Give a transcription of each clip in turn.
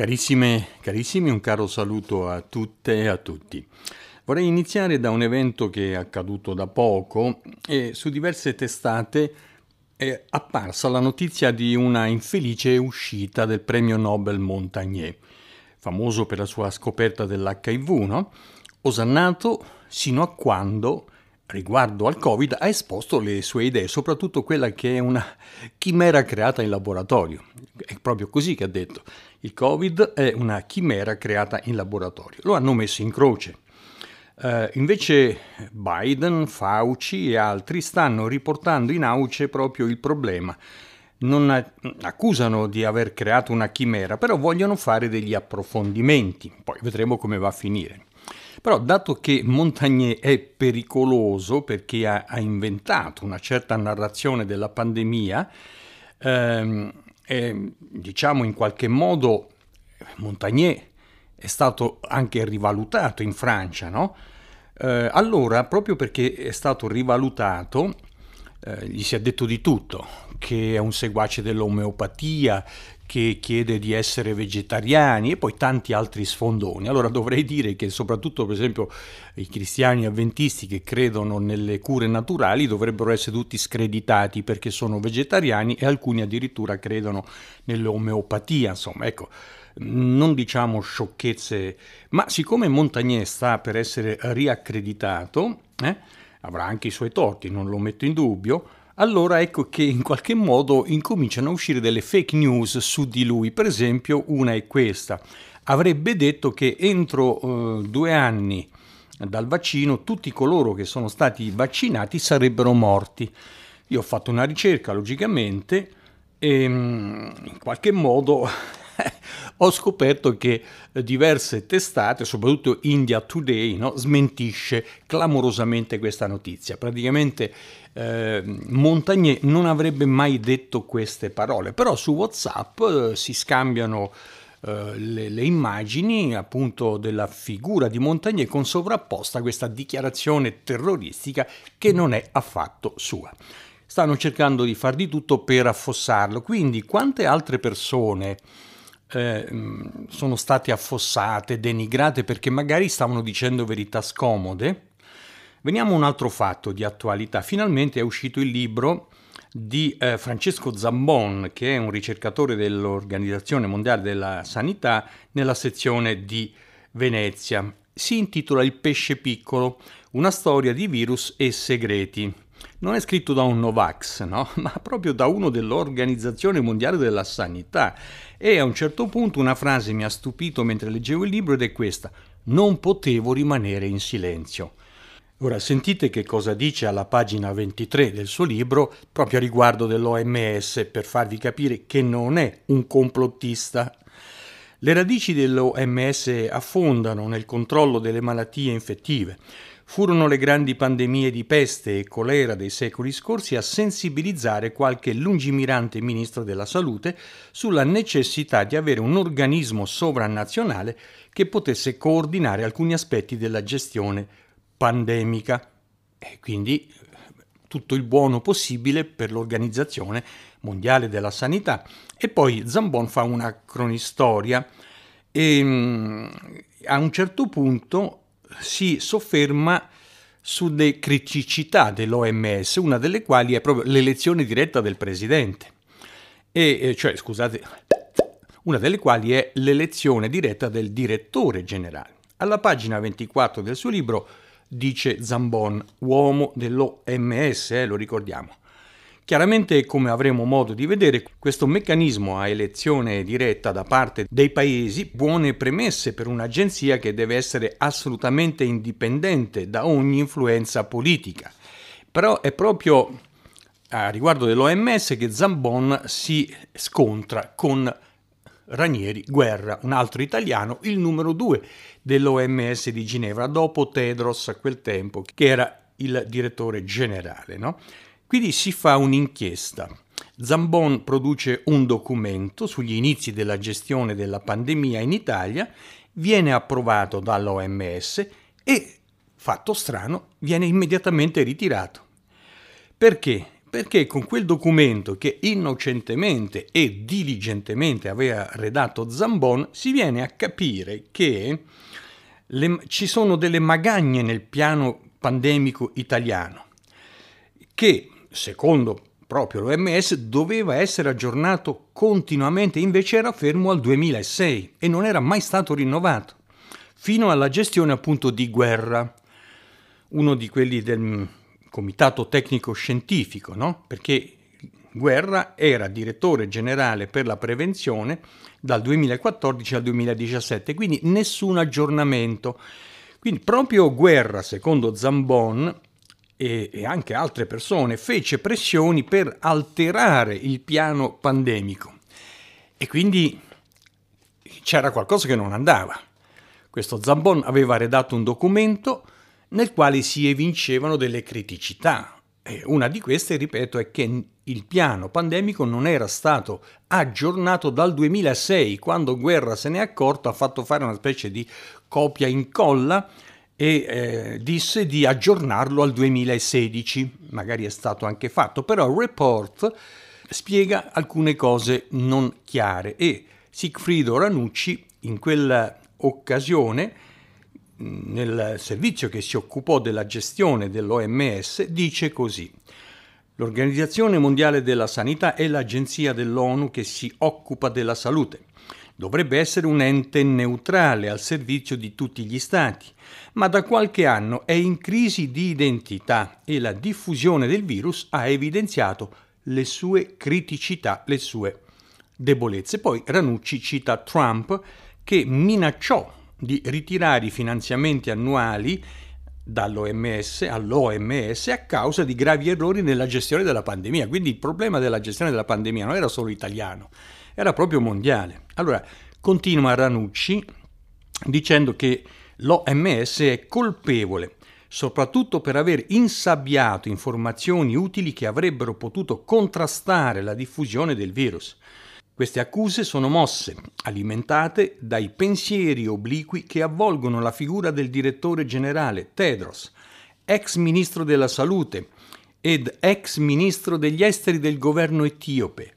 Carissime, carissimi, un caro saluto a tutte e a tutti. Vorrei iniziare da un evento che è accaduto da poco e su diverse testate è apparsa la notizia di una infelice uscita del premio Nobel Montagnier, famoso per la sua scoperta dell'HIV, no? osannato sino a quando riguardo al Covid ha esposto le sue idee, soprattutto quella che è una chimera creata in laboratorio. È proprio così che ha detto. Il Covid è una chimera creata in laboratorio. Lo hanno messo in croce. Uh, invece Biden, Fauci e altri stanno riportando in auce proprio il problema. Non accusano di aver creato una chimera, però vogliono fare degli approfondimenti. Poi vedremo come va a finire. Però dato che Montagnier è pericoloso perché ha, ha inventato una certa narrazione della pandemia, ehm, e, diciamo in qualche modo Montagnier è stato anche rivalutato in Francia, no? Eh, allora, proprio perché è stato rivalutato, eh, gli si è detto di tutto, che è un seguace dell'omeopatia, che chiede di essere vegetariani e poi tanti altri sfondoni. Allora dovrei dire che soprattutto per esempio i cristiani avventisti che credono nelle cure naturali dovrebbero essere tutti screditati perché sono vegetariani e alcuni addirittura credono nell'omeopatia, insomma, ecco non diciamo sciocchezze, ma siccome Montagnier sta per essere riaccreditato, eh, avrà anche i suoi torti, non lo metto in dubbio, allora ecco che in qualche modo incominciano a uscire delle fake news su di lui. Per esempio, una è questa. Avrebbe detto che entro eh, due anni dal vaccino tutti coloro che sono stati vaccinati sarebbero morti. Io ho fatto una ricerca, logicamente, e mm, in qualche modo ho scoperto che diverse testate, soprattutto India Today, no, smentisce clamorosamente questa notizia. Praticamente eh, Montagnier non avrebbe mai detto queste parole, però su WhatsApp eh, si scambiano eh, le, le, immagini appunto della figura di Montagnier con sovrapposta questa dichiarazione terroristica che non è affatto sua. Stanno cercando di far di tutto per affossarlo, quindi quante altre persone eh, sono state affossate, denigrate perché magari stavano dicendo verità scomode. Veniamo a un altro fatto di attualità. Finalmente è uscito il libro di eh, Francesco Zambon, che è un ricercatore dell'Organizzazione Mondiale della Sanità, nella sezione di Venezia. Si intitola Il pesce piccolo, una storia di virus e segreti non è scritto da un Novax, no? ma proprio da uno dell'Organizzazione Mondiale della Sanità. E a un certo punto una frase mi ha stupito mentre leggevo il libro ed è questa: Non potevo rimanere in silenzio. Ora sentite che cosa dice alla pagina 23 del suo libro proprio a riguardo dell'OMS per farvi capire che non è un complottista. Le radici dell'OMS affondano nel controllo delle malattie infettive Furono le grandi pandemie di peste e colera dei secoli scorsi a sensibilizzare qualche lungimirante ministro della salute sulla necessità di avere un organismo sovranazionale che potesse coordinare alcuni aspetti della gestione pandemica e quindi tutto il buono possibile per l'Organizzazione Mondiale della Sanità. E poi Zambon fa una cronistoria e mm, a un certo punto si sofferma sulle criticità dell'OMS, una delle quali è proprio l'elezione diretta del presidente. E, cioè, scusate, una delle quali è l'elezione diretta del direttore generale. Alla pagina 24 del suo libro dice Zambon, uomo dell'OMS, eh, lo ricordiamo. Chiaramente, come avremo modo di vedere, questo meccanismo a elezione diretta da parte dei paesi buone premesse per un'agenzia che deve essere assolutamente indipendente da ogni influenza politica. Però è proprio a riguardo dell'OMS che Zambon si scontra con Ranieri Guerra, un altro italiano, il numero due dell'OMS di Ginevra, dopo Tedros a quel tempo, che era il direttore generale. No? Quindi si fa un'inchiesta. Zambon produce un documento sugli inizi della gestione della pandemia in Italia, viene approvato dall'OMS e, fatto strano, viene immediatamente ritirato. Perché? perché con quel documento che innocentemente e diligentemente aveva redatto Zambon si viene a capire che le, ci sono delle magagne nel piano pandemico italiano che, secondo proprio l'OMS, doveva essere aggiornato continuamente, invece era fermo al 2006 e non era mai stato rinnovato, fino alla gestione appunto di guerra, uno di quelli del comitato tecnico scientifico, no? perché Guerra era direttore generale per la prevenzione dal 2014 al 2017, quindi nessun aggiornamento. Quindi proprio Guerra, secondo Zambon e, e anche altre persone, fece pressioni per alterare il piano pandemico. E quindi c'era qualcosa che non andava. Questo Zambon aveva redatto un documento nel quale si evincevano delle criticità. E una di queste, ripeto, è che il piano pandemico non era stato aggiornato dal 2006, quando Guerra se n'è accorto, ha fatto fare una specie di copia incolla e eh, disse di aggiornarlo al 2016, magari è stato anche fatto, però il report spiega alcune cose non chiare e Sigfrido Ranucci in quell'occasione nel servizio che si occupò della gestione dell'OMS dice così. L'Organizzazione Mondiale della Sanità è l'agenzia dell'ONU che si occupa della salute. Dovrebbe essere un ente neutrale al servizio di tutti gli Stati, ma da qualche anno è in crisi di identità e la diffusione del virus ha evidenziato le sue criticità, le sue debolezze. Poi Ranucci cita Trump che minacciò di ritirare i finanziamenti annuali dall'OMS all'OMS a causa di gravi errori nella gestione della pandemia. Quindi il problema della gestione della pandemia non era solo italiano, era proprio mondiale. Allora, continua Ranucci dicendo che l'OMS è colpevole soprattutto per aver insabbiato informazioni utili che avrebbero potuto contrastare la diffusione del virus. Queste accuse sono mosse, alimentate dai pensieri obliqui che avvolgono la figura del direttore generale Tedros, ex ministro della salute ed ex ministro degli esteri del governo etiope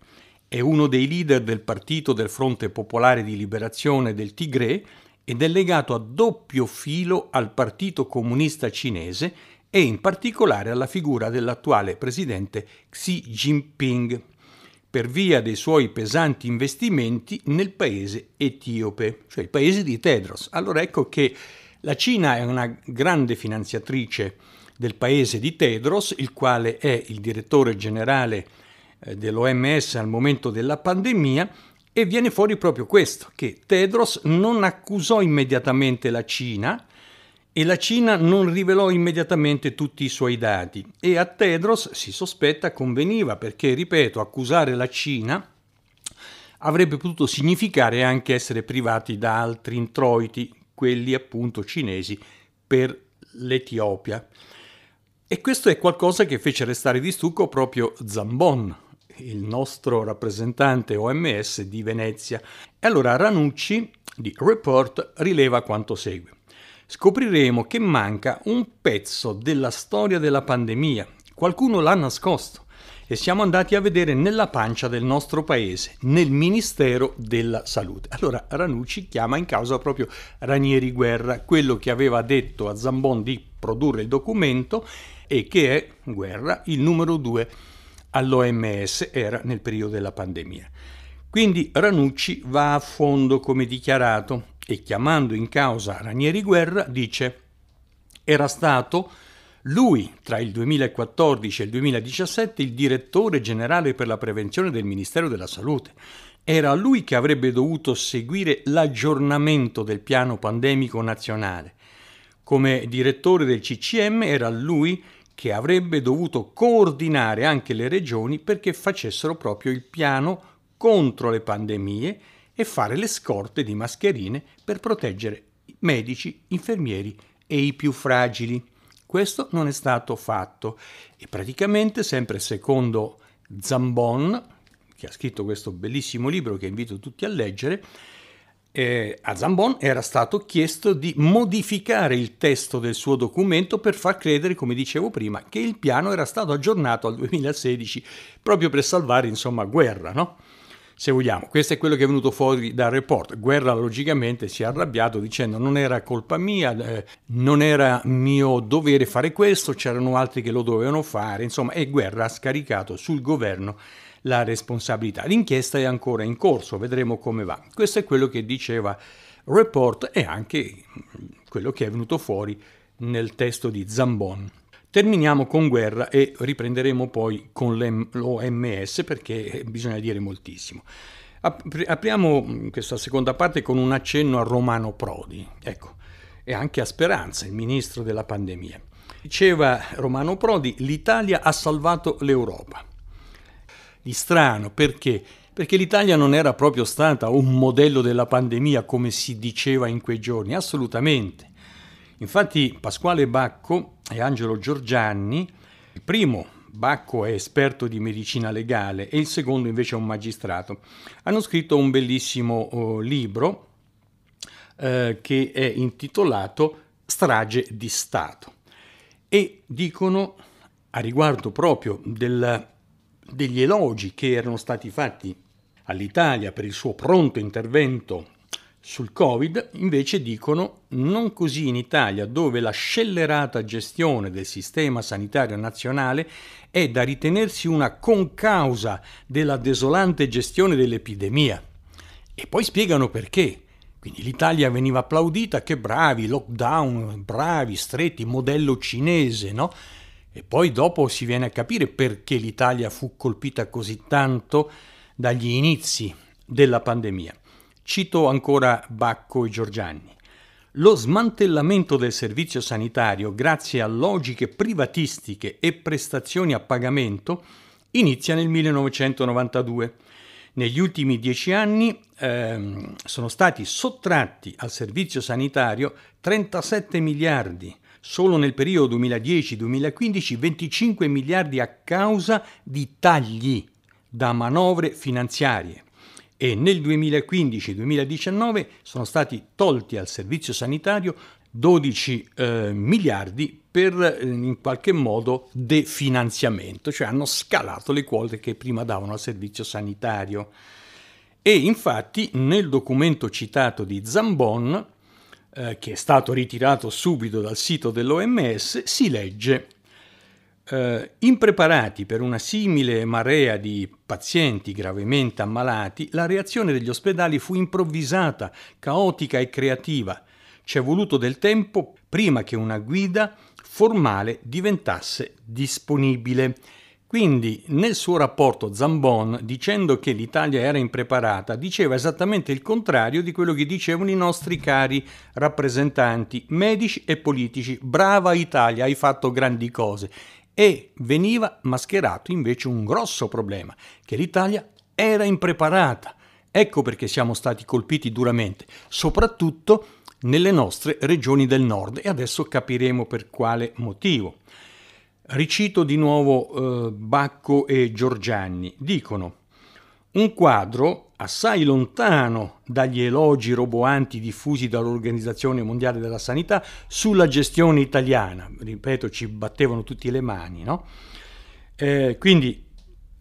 e uno dei leader del partito del Fronte Popolare di Liberazione del Tigre ed è legato a doppio filo al Partito Comunista Cinese e in particolare alla figura dell'attuale presidente Xi Jinping per via dei suoi pesanti investimenti nel paese etiope, cioè il paese di Tedros. Allora ecco che la Cina è una grande finanziatrice del paese di Tedros, il quale è il direttore generale dell'OMS al momento della pandemia, e viene fuori proprio questo, che Tedros non accusò immediatamente la Cina, e la Cina non rivelò immediatamente tutti i suoi dati e a Tedros si sospetta conveniva perché, ripeto, accusare la Cina avrebbe potuto significare anche essere privati da altri introiti, quelli appunto cinesi, per l'Etiopia. E questo è qualcosa che fece restare di stucco proprio Zambon, il nostro rappresentante OMS di Venezia. E allora Ranucci di Report rileva quanto segue scopriremo che manca un pezzo della storia della pandemia. Qualcuno l'ha nascosto e siamo andati a vedere nella pancia del nostro paese, nel Ministero della Salute. Allora Ranucci chiama in causa proprio Ranieri Guerra, quello che aveva detto a Zambon di produrre il documento e che è Guerra il numero due all'OMS, era nel periodo della pandemia. Quindi Ranucci va a fondo come dichiarato e chiamando in causa Ranieri Guerra dice era stato lui tra il 2014 e il 2017 il direttore generale per la prevenzione del Ministero della Salute. Era lui che avrebbe dovuto seguire l'aggiornamento del piano pandemico nazionale. Come direttore del CCM era lui che avrebbe dovuto coordinare anche le regioni perché facessero proprio il piano contro le pandemie e fare le scorte di mascherine per proteggere medici, infermieri e i più fragili. Questo non è stato fatto e praticamente, sempre secondo Zambon, che ha scritto questo bellissimo libro che invito tutti a leggere, eh, a Zambon era stato chiesto di modificare il testo del suo documento per far credere, come dicevo prima, che il piano era stato aggiornato al 2016 proprio per salvare, insomma, guerra, no? Se vogliamo, questo è quello che è venuto fuori dal report. Guerra logicamente si è arrabbiato dicendo non era colpa mia, eh, non era mio dovere fare questo, c'erano altri che lo dovevano fare, insomma, e Guerra ha scaricato sul governo la responsabilità. L'inchiesta è ancora in corso, vedremo come va. Questo è quello che diceva Report e anche quello che è venuto fuori nel testo di Zambon. Terminiamo con guerra e riprenderemo poi con l'OMS perché bisogna dire moltissimo. Apriamo questa seconda parte con un accenno a Romano Prodi, ecco, e anche a Speranza, il ministro della pandemia. Diceva Romano Prodi, l'Italia ha salvato l'Europa di strano. Perché? Perché l'Italia non era proprio stata un modello della pandemia come si diceva in quei giorni, assolutamente. Infatti Pasquale Bacco e Angelo Giorgianni, il primo Bacco è esperto di medicina legale e il secondo invece è un magistrato, hanno scritto un bellissimo oh, libro eh, che è intitolato Strage di Stato e dicono a riguardo proprio del degli elogi che erano stati fatti all'Italia per il suo pronto intervento sul Covid, invece dicono non così in Italia, dove la scellerata gestione del sistema sanitario nazionale è da ritenersi una concausa della desolante gestione dell'epidemia. E poi spiegano perché. Quindi l'Italia veniva applaudita, che bravi, lockdown, bravi, stretti, modello cinese, no? E poi dopo si viene a capire perché l'Italia fu colpita così tanto dagli inizi della pandemia. Cito ancora Bacco e Giorgianni. Lo smantellamento del servizio sanitario grazie a logiche privatistiche e prestazioni a pagamento inizia nel 1992. Negli ultimi dieci anni ehm, sono stati sottratti al servizio sanitario 37 miliardi Solo nel periodo 2010-2015 25 miliardi a causa di tagli da manovre finanziarie e nel 2015-2019 sono stati tolti al servizio sanitario 12 eh, miliardi per eh, in qualche modo definanziamento, cioè hanno scalato le quote che prima davano al servizio sanitario. E infatti nel documento citato di Zambon eh, che è stato ritirato subito dal sito dell'OMS, si legge eh, impreparati per una simile marea di pazienti gravemente ammalati, la reazione degli ospedali fu improvvisata, caotica e creativa. Ci è voluto del tempo prima che una guida formale diventasse disponibile. Quindi nel suo rapporto Zambon, dicendo che l'Italia era impreparata, diceva esattamente il contrario di quello che dicevano i nostri cari rappresentanti medici e politici. Brava Italia, hai fatto grandi cose. E veniva mascherato invece un grosso problema, che l'Italia era impreparata. Ecco perché siamo stati colpiti duramente, soprattutto nelle nostre regioni del nord e adesso capiremo per quale motivo. Ricito di nuovo eh, Bacco e Giorgianni. Dicono un quadro assai lontano dagli elogi roboanti diffusi dall'Organizzazione Mondiale della Sanità sulla gestione italiana. Ripeto, ci battevano tutti le mani, no? Eh, quindi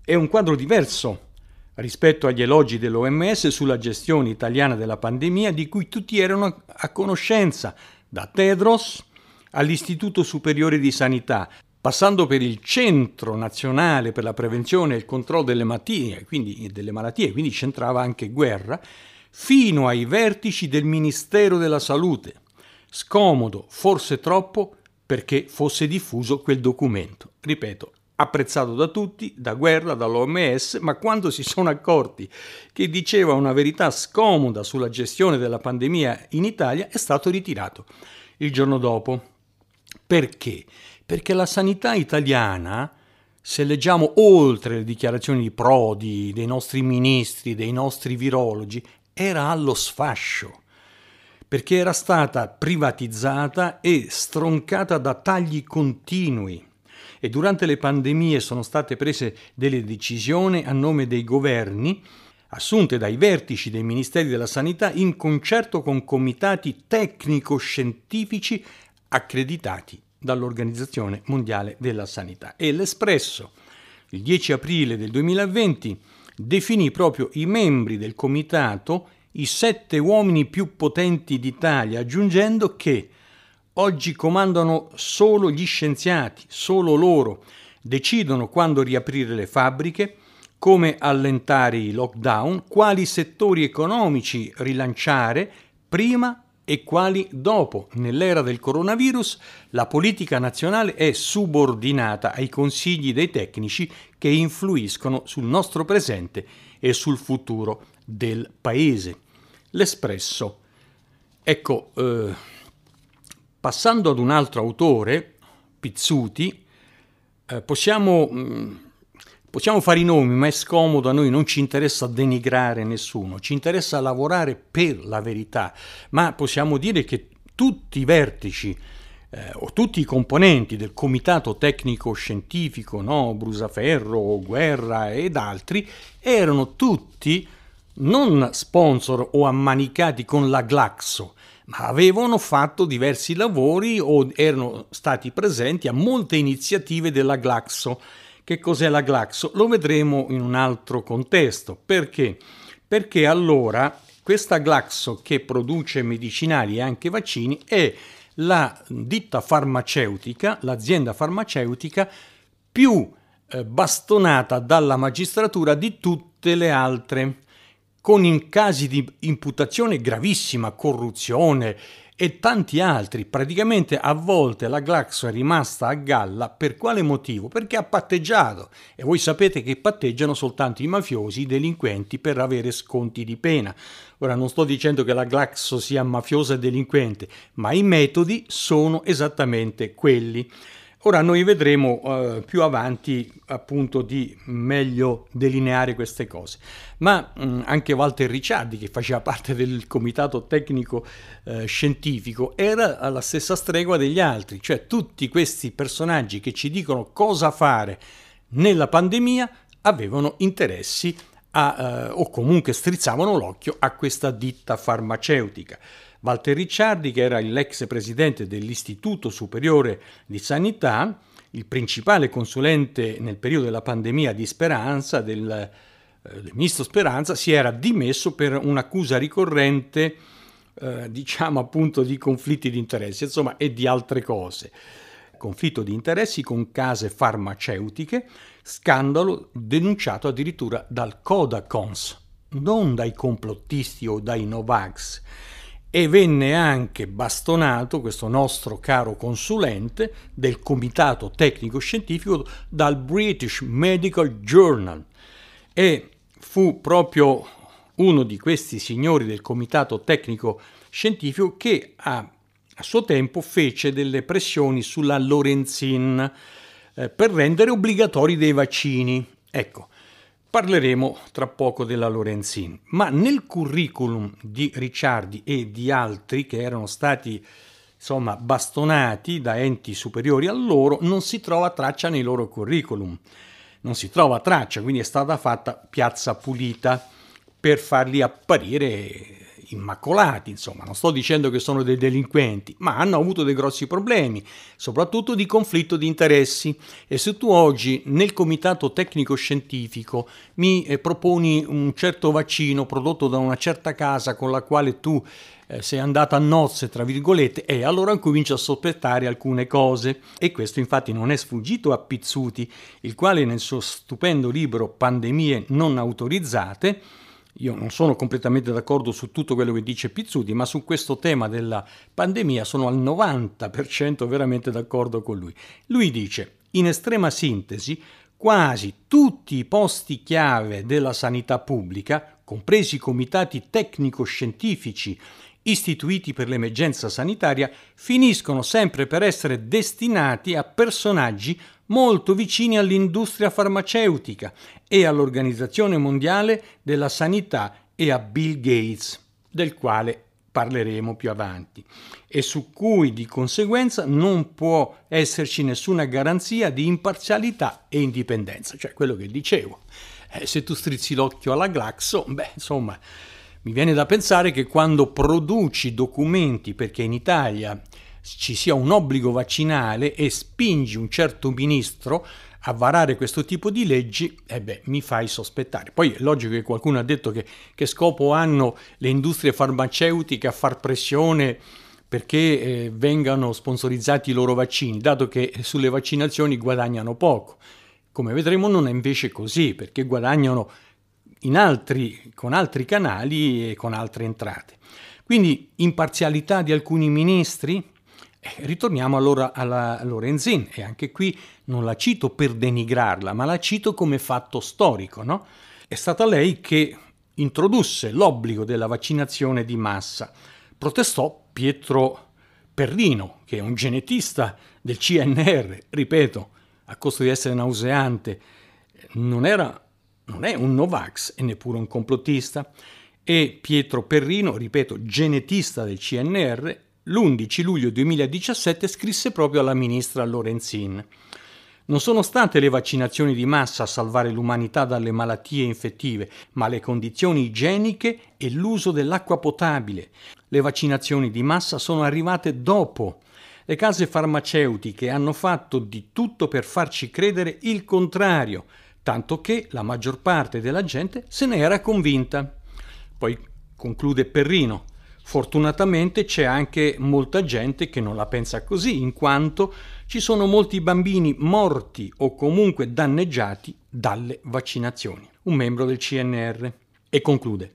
è un quadro diverso rispetto agli elogi dell'OMS sulla gestione italiana della pandemia di cui tutti erano a conoscenza, da Tedros all'Istituto Superiore di Sanità, passando per il Centro Nazionale per la Prevenzione e il Controllo delle Malattie, quindi, delle malattie, quindi c'entrava anche guerra, fino ai vertici del Ministero della Salute. Scomodo, forse troppo, perché fosse diffuso quel documento. Ripeto, apprezzato da tutti, da guerra, dall'OMS, ma quando si sono accorti che diceva una verità scomoda sulla gestione della pandemia in Italia, è stato ritirato il giorno dopo. Perché? Perché la sanità italiana, se leggiamo oltre le dichiarazioni di Prodi, dei nostri ministri, dei nostri virologi, era allo sfascio, perché era stata privatizzata e stroncata da tagli continui. E durante le pandemie sono state prese delle decisioni a nome dei governi assunte dai vertici dei Ministeri della Sanità in concerto con comitati tecnico-scientifici accreditati dall'Organizzazione Mondiale della Sanità. E l'Espresso, il 10 aprile del 2020, definì proprio i membri del comitato i sette uomini più potenti d'Italia, aggiungendo che oggi comandano solo gli scienziati, solo loro, decidono quando riaprire le fabbriche, come allentare i lockdown, quali settori economici rilanciare prima e quali dopo. Nell'era del coronavirus la politica nazionale è subordinata ai consigli dei tecnici che influiscono sul nostro presente e sul futuro del paese. L'Espresso. Ecco, eh, passando ad un altro autore, Pizzuti, eh, possiamo... Mh, mm, Possiamo fare i nomi, ma è scomodo, a noi non ci interessa denigrare nessuno, ci interessa lavorare per la verità, ma possiamo dire che tutti i vertici eh, o tutti i componenti del comitato tecnico scientifico, no, Brusaferro, Guerra ed altri, erano tutti non sponsor o ammanicati con la Glaxo, ma avevano fatto diversi lavori o erano stati presenti a molte iniziative della Glaxo che cos'è la Glaxo? Lo vedremo in un altro contesto. Perché? Perché allora questa Glaxo che produce medicinali e anche vaccini è la ditta farmaceutica, l'azienda farmaceutica più eh, bastonata dalla magistratura di tutte le altre, con in casi di imputazione gravissima, corruzione, e tanti altri. Praticamente a volte la Glaxo è rimasta a galla per quale motivo? Perché ha patteggiato e voi sapete che patteggiano soltanto i mafiosi, i delinquenti per avere sconti di pena. Ora non sto dicendo che la Glaxo sia mafiosa e delinquente, ma i metodi sono esattamente quelli. Ora noi vedremo eh, più avanti appunto di meglio delineare queste cose, ma mh, mm, anche Walter Ricciardi che faceva parte del comitato tecnico eh, scientifico era alla stessa stregua degli altri, cioè tutti questi personaggi che ci dicono cosa fare nella pandemia avevano interessi a, eh, o comunque strizzavano l'occhio a questa ditta farmaceutica. Walter Ricciardi, che era l'ex presidente dell'Istituto Superiore di Sanità, il principale consulente nel periodo della pandemia di Speranza, del, eh, del ministro Speranza, si era dimesso per un'accusa ricorrente, eh, diciamo appunto, di conflitti di interessi, insomma, e di altre cose. Conflitto di interessi con case farmaceutiche, scandalo denunciato addirittura dal Codacons, non dai complottisti o dai Novax e venne anche bastonato questo nostro caro consulente del comitato tecnico scientifico dal British Medical Journal e fu proprio uno di questi signori del comitato tecnico scientifico che a, a suo tempo fece delle pressioni sulla Lorenzin eh, per rendere obbligatori dei vaccini. Ecco, Parleremo tra poco della Lorenzin, ma nel curriculum di Ricciardi e di altri che erano stati insomma bastonati da enti superiori a loro non si trova traccia nei loro curriculum. Non si trova traccia, quindi è stata fatta piazza pulita per farli apparire immacolati, insomma, non sto dicendo che sono dei delinquenti, ma hanno avuto dei grossi problemi, soprattutto di conflitto di interessi. E se tu oggi nel comitato tecnico scientifico mi eh, proponi un certo vaccino prodotto da una certa casa con la quale tu eh, sei andato a nozze, tra virgolette, e allora comincio a sospettare alcune cose. E questo infatti non è sfuggito a Pizzuti, il quale nel suo stupendo libro Pandemie non autorizzate io non sono completamente d'accordo su tutto quello che dice Pizzuti, ma su questo tema della pandemia sono al 90% veramente d'accordo con lui. Lui dice, in estrema sintesi, quasi tutti i posti chiave della sanità pubblica, compresi i comitati tecnico-scientifici istituiti per l'emergenza sanitaria, finiscono sempre per essere destinati a personaggi molto vicini all'industria farmaceutica e all'Organizzazione Mondiale della Sanità e a Bill Gates, del quale parleremo più avanti, e su cui di conseguenza non può esserci nessuna garanzia di imparzialità e indipendenza, cioè quello che dicevo. Eh, se tu strizzi l'occhio alla Glaxo, beh, insomma, mi viene da pensare che quando produci documenti perché in Italia ci sia un obbligo vaccinale e spingi un certo ministro a varare questo tipo di leggi, eh beh, mi fai sospettare. Poi è logico che qualcuno ha detto che, che scopo hanno le industrie farmaceutiche a far pressione perché eh, vengano sponsorizzati i loro vaccini, dato che sulle vaccinazioni guadagnano poco. Come vedremo non è invece così, perché guadagnano altri, con altri canali e con altre entrate. Quindi imparzialità di alcuni ministri? Eh, ritorniamo allora alla Lorenzin e anche qui non la cito per denigrarla, ma la cito come fatto storico. No? È stata lei che introdusse l'obbligo della vaccinazione di massa. Protestò Pietro Perrino, che è un genetista del CNR, ripeto, a costo di essere nauseante, non, era, non è un Novax e neppure un complottista. E Pietro Perrino, ripeto, genetista del CNR, l'11 luglio 2017 scrisse proprio alla ministra Lorenzin. Non sono state le vaccinazioni di massa a salvare l'umanità dalle malattie infettive, ma le condizioni igieniche e l'uso dell'acqua potabile. Le vaccinazioni di massa sono arrivate dopo. Le case farmaceutiche hanno fatto di tutto per farci credere il contrario, tanto che la maggior parte della gente se ne era convinta. Poi conclude Perrino. Fortunatamente c'è anche molta gente che non la pensa così, in quanto ci sono molti bambini morti o comunque danneggiati dalle vaccinazioni. Un membro del CNR. E conclude.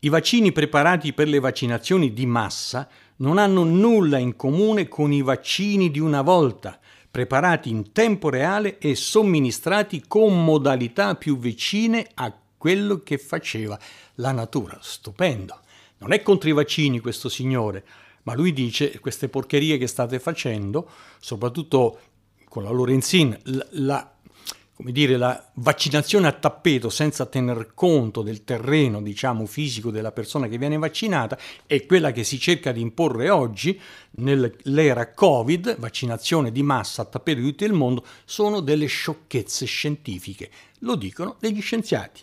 I vaccini preparati per le vaccinazioni di massa non hanno nulla in comune con i vaccini di una volta, preparati in tempo reale e somministrati con modalità più vicine a quello che faceva la natura. Stupendo. Non è contro i vaccini questo signore, ma lui dice queste porcherie che state facendo, soprattutto con la Lorenzin, la, la, dire, la vaccinazione a tappeto senza tener conto del terreno diciamo, fisico della persona che viene vaccinata è quella che si cerca di imporre oggi nell'era Covid, vaccinazione di massa a tappeto di tutto il mondo, sono delle sciocchezze scientifiche, lo dicono degli scienziati.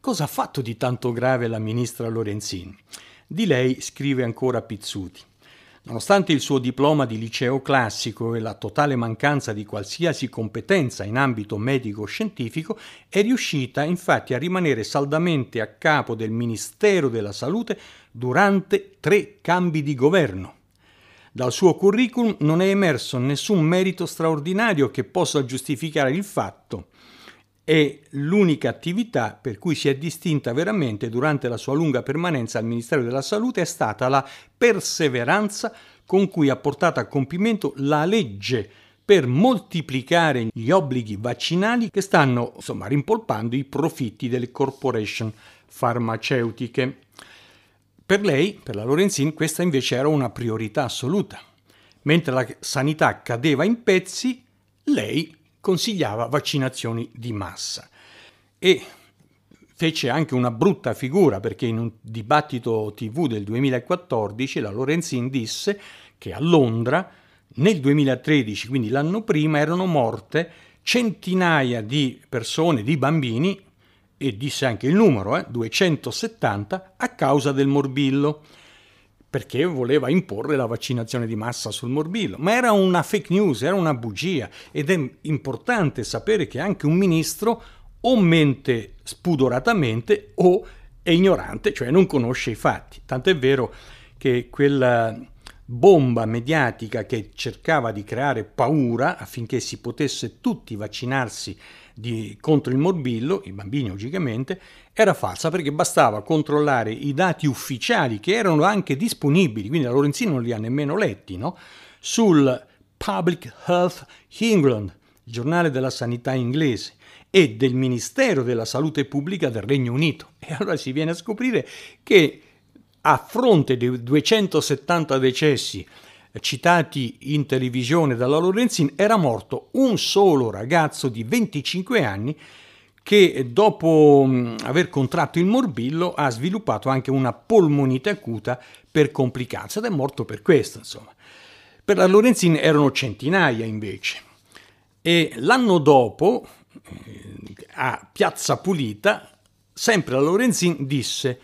Cosa ha fatto di tanto grave la ministra Lorenzin? Di lei scrive ancora Pizzuti. Nonostante il suo diploma di liceo classico e la totale mancanza di qualsiasi competenza in ambito medico-scientifico, è riuscita infatti a rimanere saldamente a capo del Ministero della Salute durante tre cambi di governo. Dal suo curriculum non è emerso nessun merito straordinario che possa giustificare il fatto è l'unica attività per cui si è distinta veramente durante la sua lunga permanenza al Ministero della Salute è stata la perseveranza con cui ha portato a compimento la legge per moltiplicare gli obblighi vaccinali che stanno insomma rimpolpando i profitti delle corporation farmaceutiche. Per lei, per la Lorenzin, questa invece era una priorità assoluta. Mentre la sanità cadeva in pezzi, lei consigliava vaccinazioni di massa. E fece anche una brutta figura perché in un dibattito tv del 2014 la Lorenzin disse che a Londra nel 2013, quindi l'anno prima, erano morte centinaia di persone, di bambini, e disse anche il numero, eh, 270, a causa del morbillo perché voleva imporre la vaccinazione di massa sul morbillo, ma era una fake news, era una bugia ed è importante sapere che anche un ministro o mente spudoratamente o è ignorante, cioè non conosce i fatti. Tant'è vero che quella bomba mediatica che cercava di creare paura affinché si potesse tutti vaccinarsi di, contro il morbillo, i bambini logicamente, era falsa perché bastava controllare i dati ufficiali che erano anche disponibili, quindi la Lorenzini non li ha nemmeno letti, no? sul Public Health England, il giornale della sanità inglese, e del Ministero della Salute Pubblica del Regno Unito. E allora si viene a scoprire che a fronte dei 270 decessi citati in televisione dalla Lorenzin, era morto un solo ragazzo di 25 anni che dopo mm, aver contratto il morbillo ha sviluppato anche una polmonite acuta per complicanza ed è morto per questo, insomma. Per la Lorenzin erano centinaia invece. E l'anno dopo, eh, a Piazza Pulita, sempre la Lorenzin disse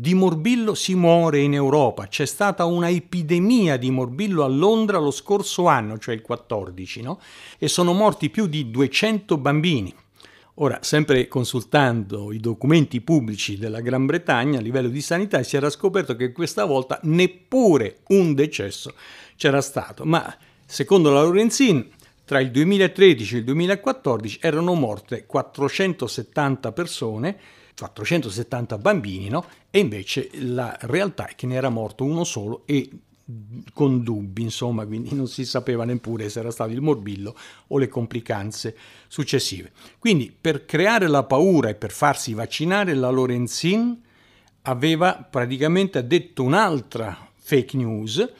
di morbillo si muore in Europa, c'è stata una epidemia di morbillo a Londra lo scorso anno, cioè il 14, no? e sono morti più di 200 bambini. Ora, sempre consultando i documenti pubblici della Gran Bretagna a livello di sanità, si era scoperto che questa volta neppure un decesso c'era stato, ma secondo la Lorenzin tra il 2013 e il 2014 erano morte 470 persone, 470 bambini, no? E invece la realtà è che ne era morto uno solo e con dubbi, insomma, quindi non si sapeva neppure se era stato il morbillo o le complicanze successive. Quindi per creare la paura e per farsi vaccinare la Lorenzin aveva praticamente detto un'altra fake news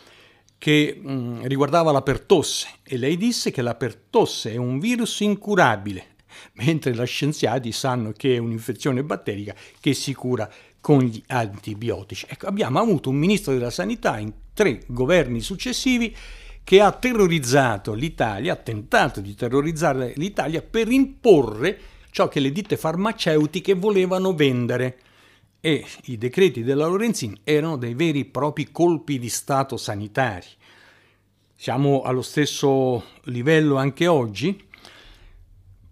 che mh, mm, riguardava la pertosse e lei disse che la pertosse è un virus incurabile, mentre gli scienziati sanno che è un'infezione batterica che si cura con gli antibiotici. Ecco, abbiamo avuto un ministro della sanità in tre governi successivi che ha terrorizzato l'Italia, ha tentato di terrorizzare l'Italia per imporre ciò che le ditte farmaceutiche volevano vendere. E i decreti della Lorenzin erano dei veri e propri colpi di Stato sanitari. Siamo allo stesso livello anche oggi?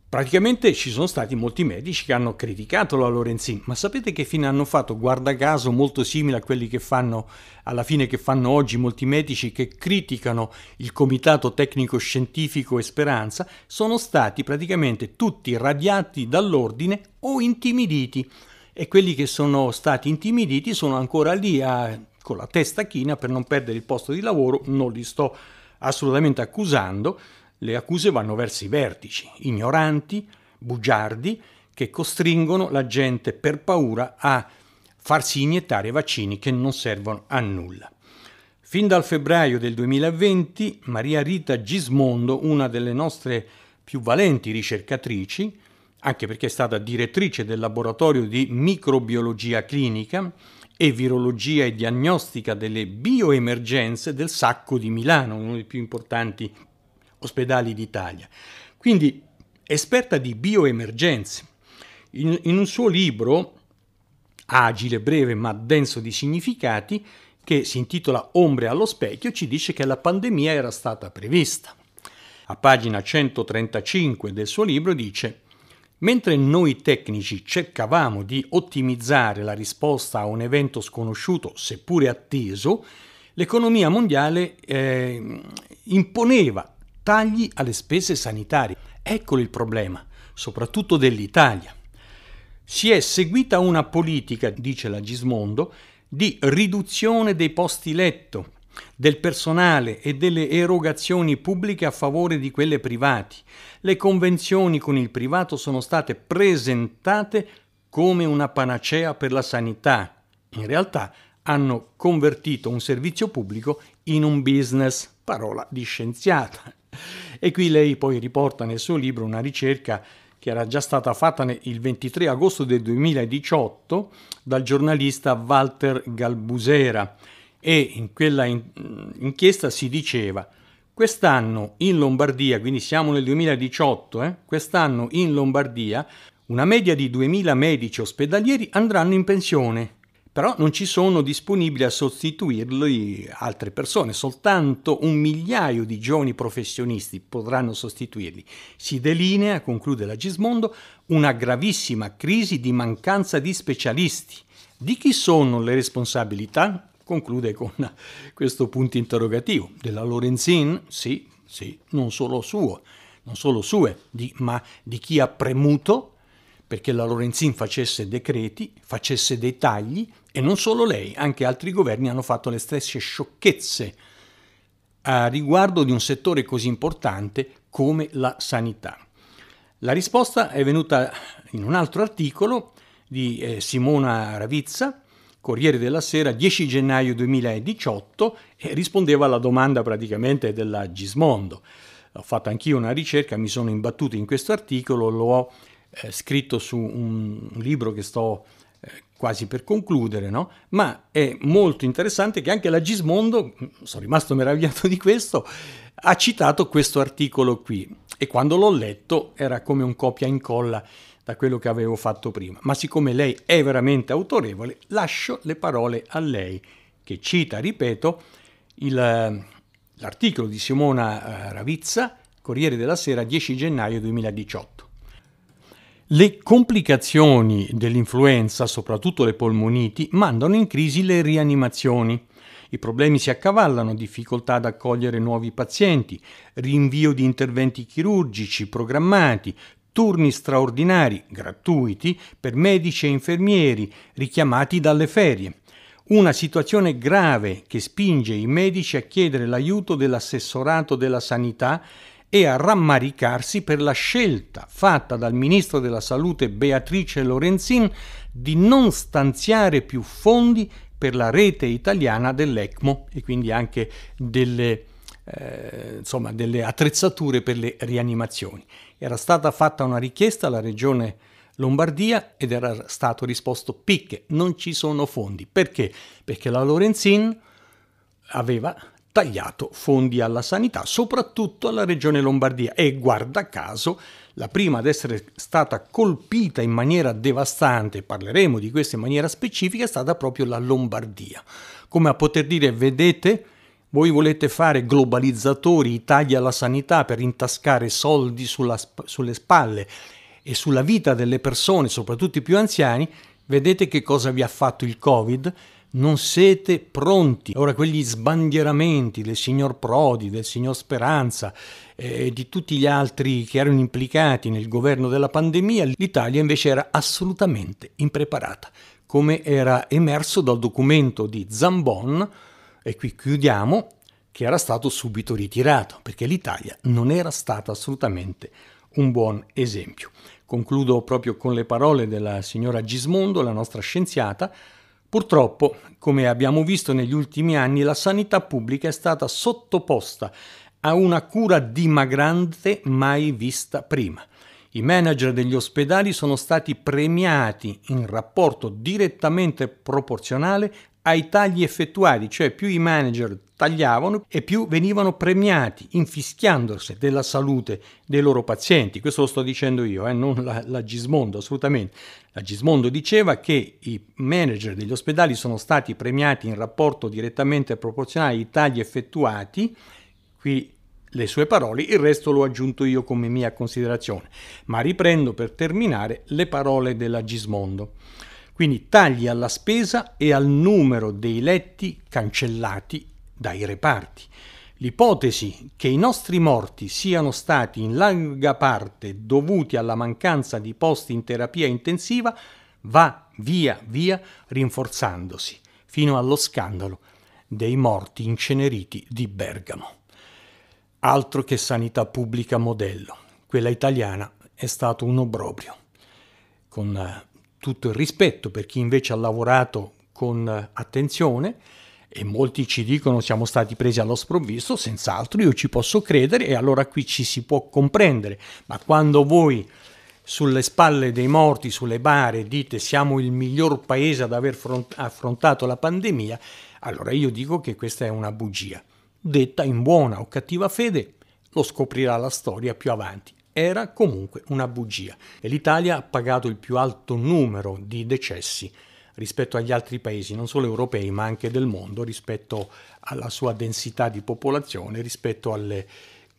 Praticamente ci sono stati molti medici che hanno criticato la Lorenzin, ma sapete che fine hanno fatto? Guarda caso molto simile a quelli che fanno alla fine che fanno oggi molti medici che criticano il Comitato Tecnico Scientifico e Speranza, sono stati praticamente tutti radiati dall'ordine o intimiditi e quelli che sono stati intimiditi sono ancora lì a, con la testa china per non perdere il posto di lavoro, non li sto assolutamente accusando, le accuse vanno verso i vertici, ignoranti, bugiardi, che costringono la gente per paura a farsi iniettare vaccini che non servono a nulla. Fin dal febbraio del 2020, Maria Rita Gismondo, una delle nostre più valenti ricercatrici, anche perché è stata direttrice del laboratorio di microbiologia clinica e virologia e diagnostica delle bioemergenze del Sacco di Milano, uno dei più importanti ospedali d'Italia. Quindi esperta di bioemergenze. In, in un suo libro, agile, breve ma denso di significati, che si intitola Ombre allo specchio, ci dice che la pandemia era stata prevista. A pagina 135 del suo libro dice Mentre noi tecnici cercavamo di ottimizzare la risposta a un evento sconosciuto, seppure atteso, l'economia mondiale eh, imponeva tagli alle spese sanitarie. Eccolo il problema, soprattutto dell'Italia. Si è seguita una politica, dice la Gismondo, di riduzione dei posti letto, del personale e delle erogazioni pubbliche a favore di quelle privati. Le convenzioni con il privato sono state presentate come una panacea per la sanità. In realtà hanno convertito un servizio pubblico in un business, parola di scienziata. E qui lei poi riporta nel suo libro una ricerca che era già stata fatta il 23 agosto del 2018 dal giornalista Walter Galbusera. E in quella inchiesta si diceva quest'anno in Lombardia, quindi siamo nel 2018, eh, quest'anno in Lombardia una media di 2000 medici ospedalieri andranno in pensione però non ci sono disponibili a sostituirli altre persone, soltanto un migliaio di giovani professionisti potranno sostituirli. Si delinea, conclude la Gismondo, una gravissima crisi di mancanza di specialisti. Di chi sono le responsabilità? Conclude con questo punto interrogativo. Della Lorenzin? Sì, sì, non solo suo, non solo sue, di, ma di chi ha premuto perché la Lorenzin facesse decreti, facesse dei tagli e non solo lei, anche altri governi hanno fatto le stesse sciocchezze a riguardo di un settore così importante come la sanità. La risposta è venuta in un altro articolo di eh, Simona Ravizza, Corriere della Sera, 10 gennaio 2018, e rispondeva alla domanda praticamente della Gismondo. Ho fatto anch'io una ricerca, mi sono imbattuto in questo articolo, lo ho eh, scritto su un, libro che sto quasi per concludere, no? ma è molto interessante che anche la Gismondo, sono rimasto meravigliato di questo, ha citato questo articolo qui e quando l'ho letto era come un copia e incolla da quello che avevo fatto prima, ma siccome lei è veramente autorevole, lascio le parole a lei, che cita, ripeto, il, l'articolo di Simona eh, Ravizza, Corriere della Sera, 10 gennaio 2018. Le complicazioni dell'influenza, soprattutto le polmoniti, mandano in crisi le rianimazioni. I problemi si accavallano, difficoltà ad accogliere nuovi pazienti, rinvio di interventi chirurgici programmati, turni straordinari, gratuiti, per medici e infermieri, richiamati dalle ferie. Una situazione grave che spinge i medici a chiedere l'aiuto dell'assessorato della sanità e a rammaricarsi per la scelta fatta dal ministro della Salute Beatrice Lorenzin di non stanziare più fondi per la rete italiana dell'ECMO e quindi anche delle, eh, insomma, delle attrezzature per le rianimazioni. Era stata fatta una richiesta alla regione Lombardia ed era stato risposto picche, non ci sono fondi. Perché? Perché la Lorenzin aveva tagliato fondi alla sanità, soprattutto alla regione Lombardia e guarda caso la prima ad essere stata colpita in maniera devastante, parleremo di questo in maniera specifica, è stata proprio la Lombardia. Come a poter dire, vedete, voi volete fare globalizzatori, tagli alla sanità per intascare soldi sulla, sulle spalle e sulla vita delle persone, soprattutto i più anziani, vedete che cosa vi ha fatto il Covid? Non siete pronti. Ora quegli sbandieramenti del signor Prodi, del signor Speranza e eh, di tutti gli altri che erano implicati nel governo della pandemia, l'Italia invece era assolutamente impreparata, come era emerso dal documento di Zambon, e qui chiudiamo, che era stato subito ritirato, perché l'Italia non era stata assolutamente un buon esempio. Concludo proprio con le parole della signora Gismondo, la nostra scienziata, Purtroppo, come abbiamo visto negli ultimi anni, la sanità pubblica è stata sottoposta a una cura dimagrante mai vista prima. I manager degli ospedali sono stati premiati in rapporto direttamente proporzionale ai tagli effettuati, cioè più i manager tagliavano e più venivano premiati, infischiandosi della salute dei loro pazienti. Questo lo sto dicendo io, eh, non la, la Gismondo, assolutamente. La Gismondo diceva che i manager degli ospedali sono stati premiati in rapporto direttamente proporzionale ai tagli effettuati. Qui le sue parole, il resto l'ho aggiunto io come mia considerazione. Ma riprendo per terminare le parole della Gismondo. Quindi tagli alla spesa e al numero dei letti cancellati dai reparti. L'ipotesi che i nostri morti siano stati in larga parte dovuti alla mancanza di posti in terapia intensiva va via via rinforzandosi, fino allo scandalo dei morti inceneriti di Bergamo. Altro che sanità pubblica modello, quella italiana è stato un obbrobrio. Con eh, tutto il rispetto per chi invece ha lavorato con attenzione, e molti ci dicono siamo stati presi allo sprovvisto, senz'altro io ci posso credere e allora qui ci si può comprendere, ma quando voi sulle spalle dei morti, sulle bare, dite siamo il miglior paese ad aver front- affrontato la pandemia, allora io dico che questa è una bugia. Detta in buona o cattiva fede, lo scoprirà la storia più avanti. Era comunque una bugia e l'Italia ha pagato il più alto numero di decessi rispetto agli altri paesi, non solo europei ma anche del mondo, rispetto alla sua densità di popolazione, rispetto alle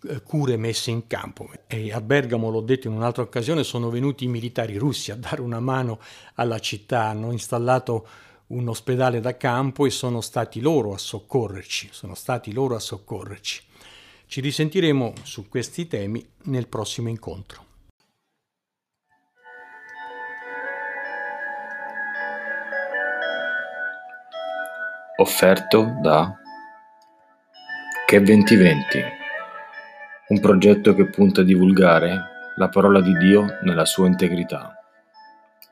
eh, cure messe in campo. E a Bergamo, l'ho detto in un'altra occasione, sono venuti i militari russi a dare una mano alla città, hanno installato un ospedale da campo e sono stati loro a soccorrerci, sono stati loro a soccorrerci. Ci risentiremo su questi temi nel prossimo incontro. offerto da Che 2020, un progetto che punta a divulgare la parola di Dio nella sua integrità.